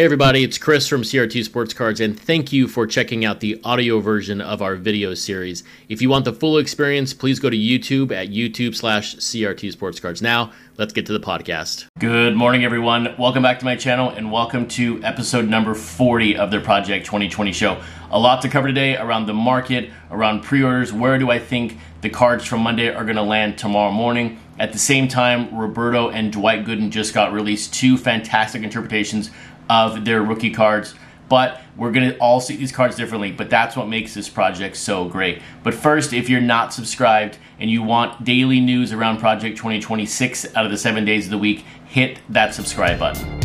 Hey everybody, it's Chris from CRT Sports Cards, and thank you for checking out the audio version of our video series. If you want the full experience, please go to YouTube at YouTube slash CRT Sports Cards. Now, let's get to the podcast. Good morning, everyone. Welcome back to my channel, and welcome to episode number 40 of the Project 2020 show. A lot to cover today around the market, around pre-orders, where do I think the cards from Monday are going to land tomorrow morning. At the same time, Roberto and Dwight Gooden just got released two fantastic interpretations of their rookie cards. But we're going to all see these cards differently, but that's what makes this project so great. But first, if you're not subscribed and you want daily news around Project 2026 out of the seven days of the week, hit that subscribe button.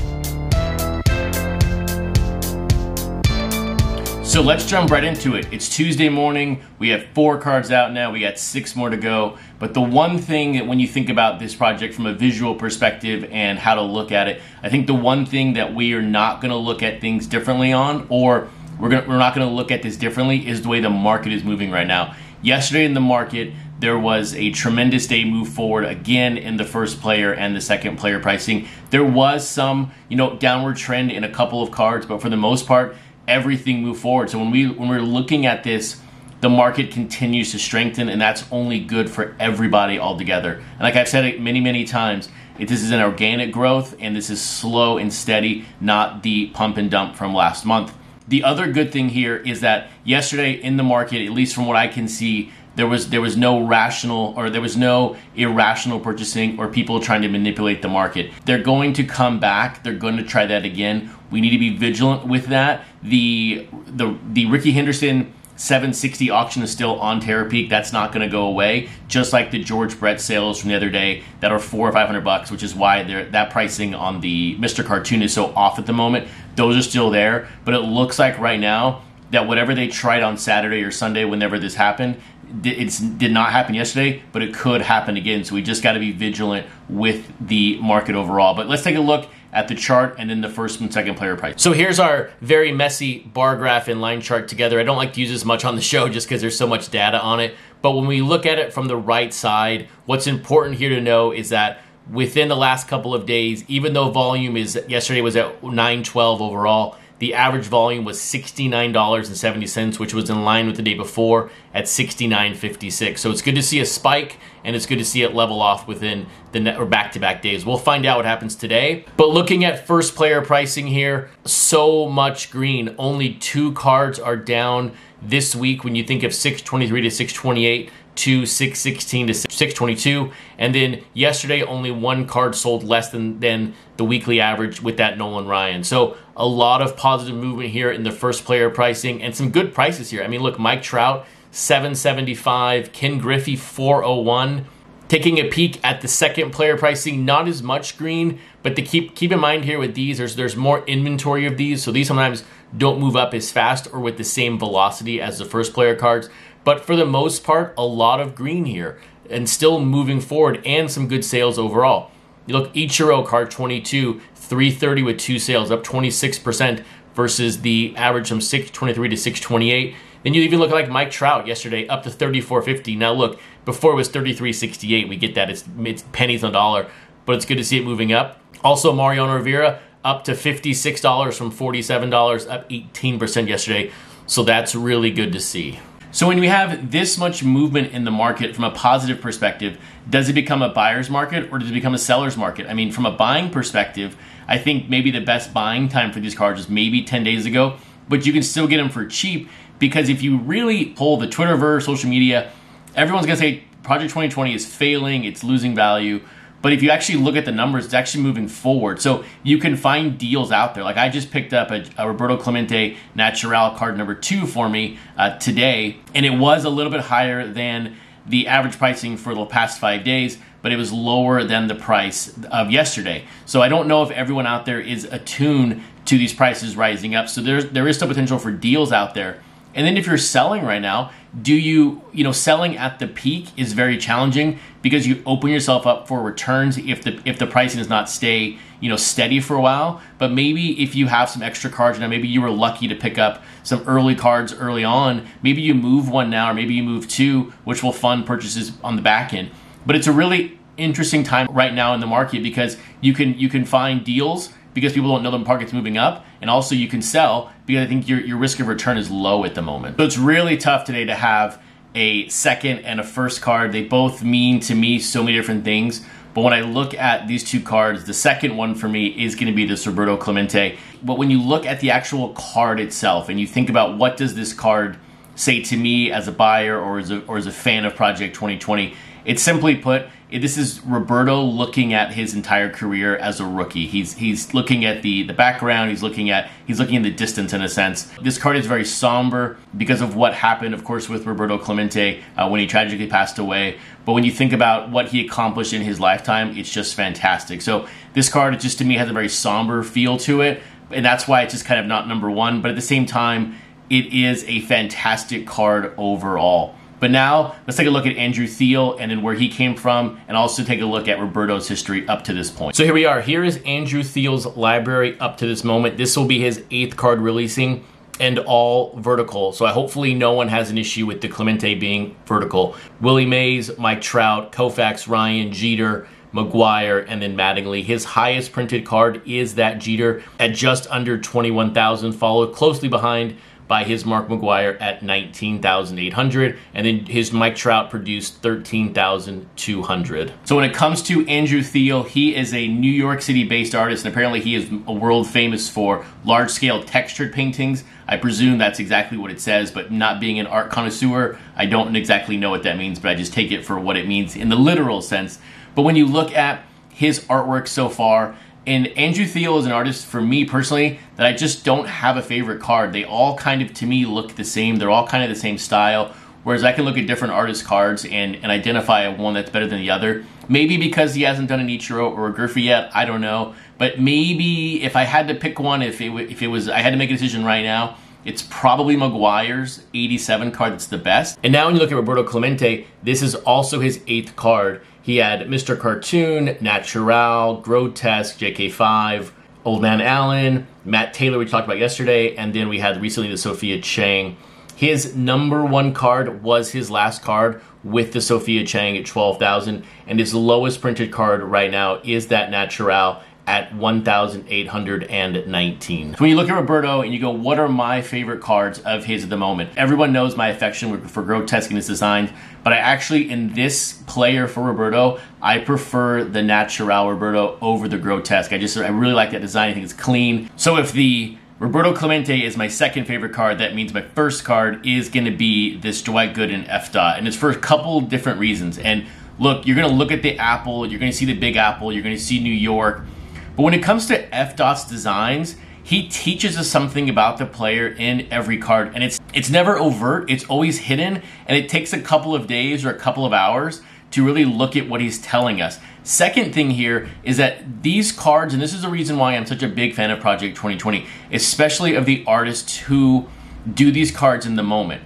So let's jump right into it. It's Tuesday morning. We have four cards out now. We got six more to go. But the one thing that when you think about this project from a visual perspective and how to look at it, I think the one thing that we are not going to look at things differently on, or we're, gonna, we're not going to look at this differently, is the way the market is moving right now. Yesterday in the market, there was a tremendous day move forward again in the first player and the second player pricing. There was some, you know, downward trend in a couple of cards, but for the most part, everything moved forward. So when we when we're looking at this, the market continues to strengthen, and that's only good for everybody altogether. And like I've said it many many times, this is an organic growth, and this is slow and steady, not the pump and dump from last month. The other good thing here is that yesterday in the market, at least from what I can see, there was there was no rational or there was no irrational purchasing or people trying to manipulate the market. They're going to come back. They're going to try that again. We need to be vigilant with that. The the the Rickey Henderson 760 auction is still on Terapeak. That's not going to go away. Just like the George Brett sales from the other day that are four or five hundred bucks, which is why that pricing on the Mr. Cartoon is so off at the moment. Those are still there, but it looks like right now that whatever they tried on Saturday or Sunday, whenever this happened, it did not happen yesterday, but it could happen again. So we just got to be vigilant with the market overall. But let's take a look at the chart and then the first and second player price. So here's our very messy bar graph and line chart together. I don't like to use this much on the show just because there's so much data on it. But when we look at it from the right side, what's important here to know is that within the last couple of days, even though volume is yesterday was at 912 overall, the average volume was $69.70, which was in line with the day before at $69.56. So it's good to see a spike and it's good to see it level off within the net or back-to-back days. We'll find out what happens today. But looking at first player pricing here, so much green. Only two cards are down this week when you think of 623 to 628 to 616 to 622 and then yesterday only one card sold less than than the weekly average with that Nolan Ryan. So a lot of positive movement here in the first player pricing and some good prices here. I mean, look, Mike Trout 775, Ken Griffey 401. Taking a peek at the second player pricing, not as much green, but to keep keep in mind here with these, there's there's more inventory of these, so these sometimes don't move up as fast or with the same velocity as the first player cards. But for the most part, a lot of green here and still moving forward and some good sales overall. You look, Ichiro card 22, 330 with two sales, up 26% versus the average from 623 to 628. Then you even look like Mike Trout yesterday, up to 34.50. Now look, before it was 33.68. We get that it's, it's pennies on dollar, but it's good to see it moving up. Also, Mariano Rivera up to $56 from $47, up 18% yesterday. So that's really good to see. So when we have this much movement in the market from a positive perspective, does it become a buyer's market or does it become a seller's market? I mean, from a buying perspective, I think maybe the best buying time for these cards is maybe 10 days ago, but you can still get them for cheap because if you really pull the Twitterverse, social media, everyone's gonna say Project 2020 is failing, it's losing value. But if you actually look at the numbers, it's actually moving forward. So you can find deals out there. Like I just picked up a, a Roberto Clemente Natural card number two for me uh, today, and it was a little bit higher than the average pricing for the past five days, but it was lower than the price of yesterday. So I don't know if everyone out there is attuned to these prices rising up. So there's there is still potential for deals out there. And then if you're selling right now, do you, you know, selling at the peak is very challenging because you open yourself up for returns if the if the pricing does not stay, you know, steady for a while. But maybe if you have some extra cards now, maybe you were lucky to pick up some early cards early on, maybe you move one now or maybe you move two, which will fund purchases on the back end. But it's a really interesting time right now in the market because you can you can find deals because people don't know the market's moving up, and also you can sell because I think your, your risk of return is low at the moment. So it's really tough today to have a second and a first card. They both mean to me so many different things. But when I look at these two cards, the second one for me is going to be this Roberto Clemente. But when you look at the actual card itself and you think about what does this card say to me as a buyer or as a, or as a fan of Project 2020, it's simply put, this is Roberto looking at his entire career as a rookie. He's he's looking at the the background. He's looking at he's looking in the distance in a sense. This card is very somber because of what happened, of course, with Roberto Clemente uh, when he tragically passed away. But when you think about what he accomplished in his lifetime, it's just fantastic. So this card just to me has a very somber feel to it, and that's why it's just kind of not number one. But at the same time, it is a fantastic card overall. But now let's take a look at Andrew Thiel and then where he came from, and also take a look at Roberto's history up to this point. So here we are. Here is Andrew Thiel's library up to this moment. This will be his eighth card releasing and all vertical. So I hopefully no one has an issue with the Clemente being vertical. Willie Mays, Mike Trout, Koufax, Ryan, Jeter, McGwire, and then Mattingly. His highest printed card is that Jeter at just under 21,000, followed closely behind by his Mark McGwire at 19,800, and then his Mike Trout produced 13,200. So when it comes to Andrew Thiel, he is a New York City based artist, and apparently he is world famous for large scale textured paintings. I presume that's exactly what it says, but not being an art connoisseur, I don't exactly know what that means, but I just take it for what it means in the literal sense. But when you look at his artwork so far, and Andrew Thiel is an artist for me personally that I just don't have a favorite card. They all kind of to me look the same. They're all kind of the same style. Whereas I can look at different artist cards and, and identify one that's better than the other. Maybe because he hasn't done an Ichiro or a Griffey yet, I don't know. But maybe if I had to pick one, if it, if it was, I had to make a decision right now, it's probably McGwire's 87 card that's the best. And now when you look at Roberto Clemente, this is also his eighth card. He had Mr. Cartoon, Natural, Grotesk, JK5, Oldmanalan, Matt Taylor, we talked about yesterday, and then we had recently the Sophia Chang. His number one card was his last card with the Sophia Chang at 12,000, and his lowest printed card right now is that Natural at 1,819. So when you look at Roberto and you go, what are my favorite cards of his at the moment? Everyone knows my affection for Grotesk in his design, but I actually, in this player for Roberto, I prefer the natural Roberto over the Grotesk. I just, I really like that design. I think it's clean. So if the Roberto Clemente is my second favorite card. That means my first card is going to be this Dwight Gooden Efdot, and it's for a couple different reasons. And look, you're going to look at the apple, you're going to see the Big Apple, you're going to see New York, but when it comes to Efdot's designs, he teaches us something about the player in every card, and it's it's never overt. It's always hidden, and it takes a couple of days or a couple of hours to really look at what he's telling us. Second thing here is that these cards, and this is the reason why I'm such a big fan of Project 2020, especially of the artists who do these cards in the moment.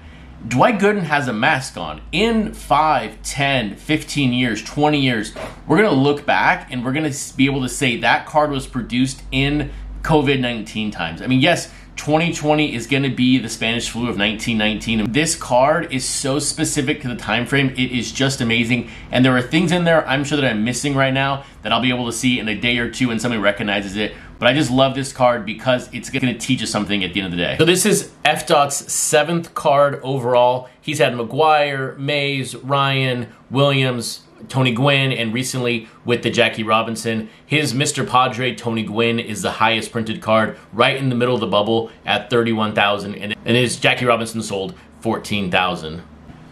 Dwight Gooden has a mask on. In 5, 10, 15 years, 20 years, we're going to look back and we're going to be able to say that card was produced in COVID 19 times. I mean, yes, 2020 is going to be the Spanish flu of 1919. This card is so specific to the time frame. It is just amazing. And there are things in there I'm sure that I'm missing right now that I'll be able to see in a day or two when somebody recognizes it. But I just love this card because it's going to teach us something at the end of the day. So this is Efdot's seventh card overall. He's had McGwire, Mays, Ryan, Williams, Tony Gwynn, and recently with the Jackie Robinson. His Mr. Padre, Tony Gwynn, is the highest printed card, right in the middle of the bubble at 31,000, and his Jackie Robinson sold 14,000.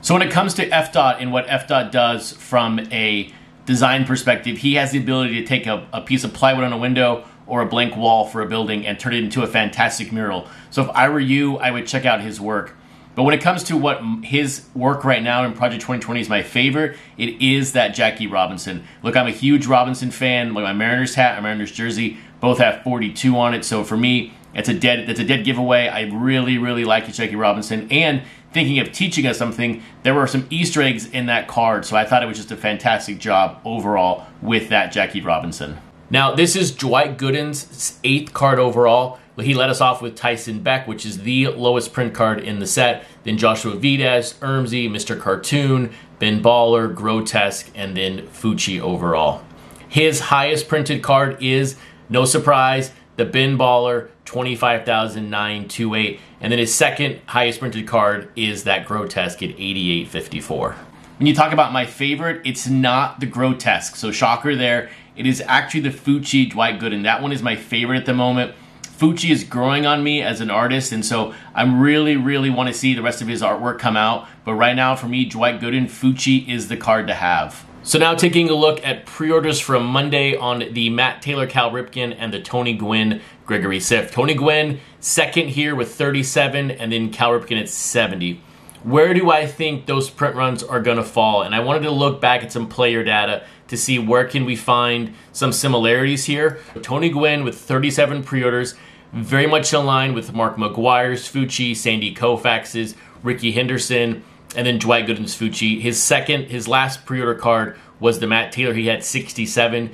So when it comes to Efdot and what Efdot does from a design perspective, he has the ability to take a, a piece of plywood on a window or a blank wall for a building and turn it into a fantastic mural. So if I were you, I would check out his work. But when it comes to what his work right now in Project 2020 is my favorite, it is that Jackie Robinson. Look, I'm a huge Robinson fan. Like my Mariners hat, my Mariners jersey, both have 42 on it. So for me, it's a dead that's a dead giveaway. I really, really like Jackie Robinson. And thinking of teaching us something, there were some Easter eggs in that card. So I thought it was just a fantastic job overall with that Jackie Robinson. Now, this is Dwight Gooden's eighth card overall. He led us off with Tyson Beck, which is the lowest print card in the set. Then Joshua Vides, Ermsy, Mr. Cartoon, Ben Baller, Grotesk, and then Fucci overall. His highest printed card is, no surprise, the Ben Baller, 25,928. And then his second highest printed card is that Grotesk at 8854. When you talk about my favorite, it's not the Grotesk. So shocker there. It is actually the Fucci Dwight Gooden. That one is my favorite at the moment. Fucci is growing on me as an artist, and so I'm really, really want to see the rest of his artwork come out. But right now, for me, Dwight Gooden, Fucci is the card to have. So now taking a look at pre-orders from Monday on the Matt Taylor Cal Ripken and the Tony Gwynn Gregory Siff. Tony Gwynn second here with 37 and then Cal Ripken at 70. Where do I think those print runs are going to fall? And I wanted to look back at some player data to see where can we find some similarities here. Tony Gwynn with 37 pre-orders, very much in line with Mark McGwire's Fucci, Sandy Koufax's, Rickey Henderson, and then Dwight Gooden's Fucci. His second, his last pre-order card was the Matt Taylor. He had 67.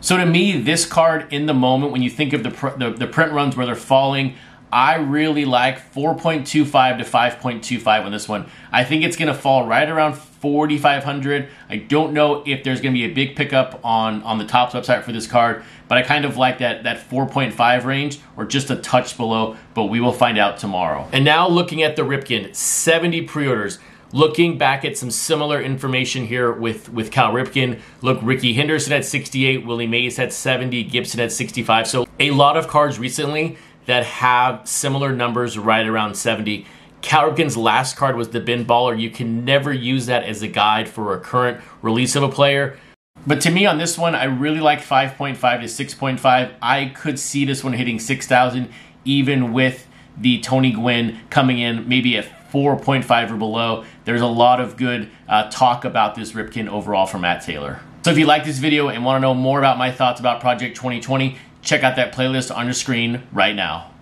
So to me, this card in the moment, when you think of the, pr- the, the print runs where they're falling, I really like 4.25 to 5.25 on this one. I think it's going to fall right around 4,500. I don't know if there's going to be a big pickup on on the Topps website for this card, but I kind of like that that 4.5 range or just a touch below. But we will find out tomorrow. And now looking at the Ripken, 70 pre-orders. Looking back at some similar information here with, with Cal Ripken, look, Rickey Henderson at 68, Willie Mays at 70, Gibson at 65. So a lot of cards recently that have similar numbers right around 70. Cal last card was the Ben Baller. You can never use that as a guide for a current release of a player. But to me on this one, I really like 5.5 to 6.5. I could see this one hitting 6,000 even with the Tony Gwynn coming in maybe at 4.5 or below. There's a lot of good uh, talk about this Ripken overall from Matt Taylor. So if you like this video and want to know more about my thoughts about Project 2020, check out that playlist on your screen right now.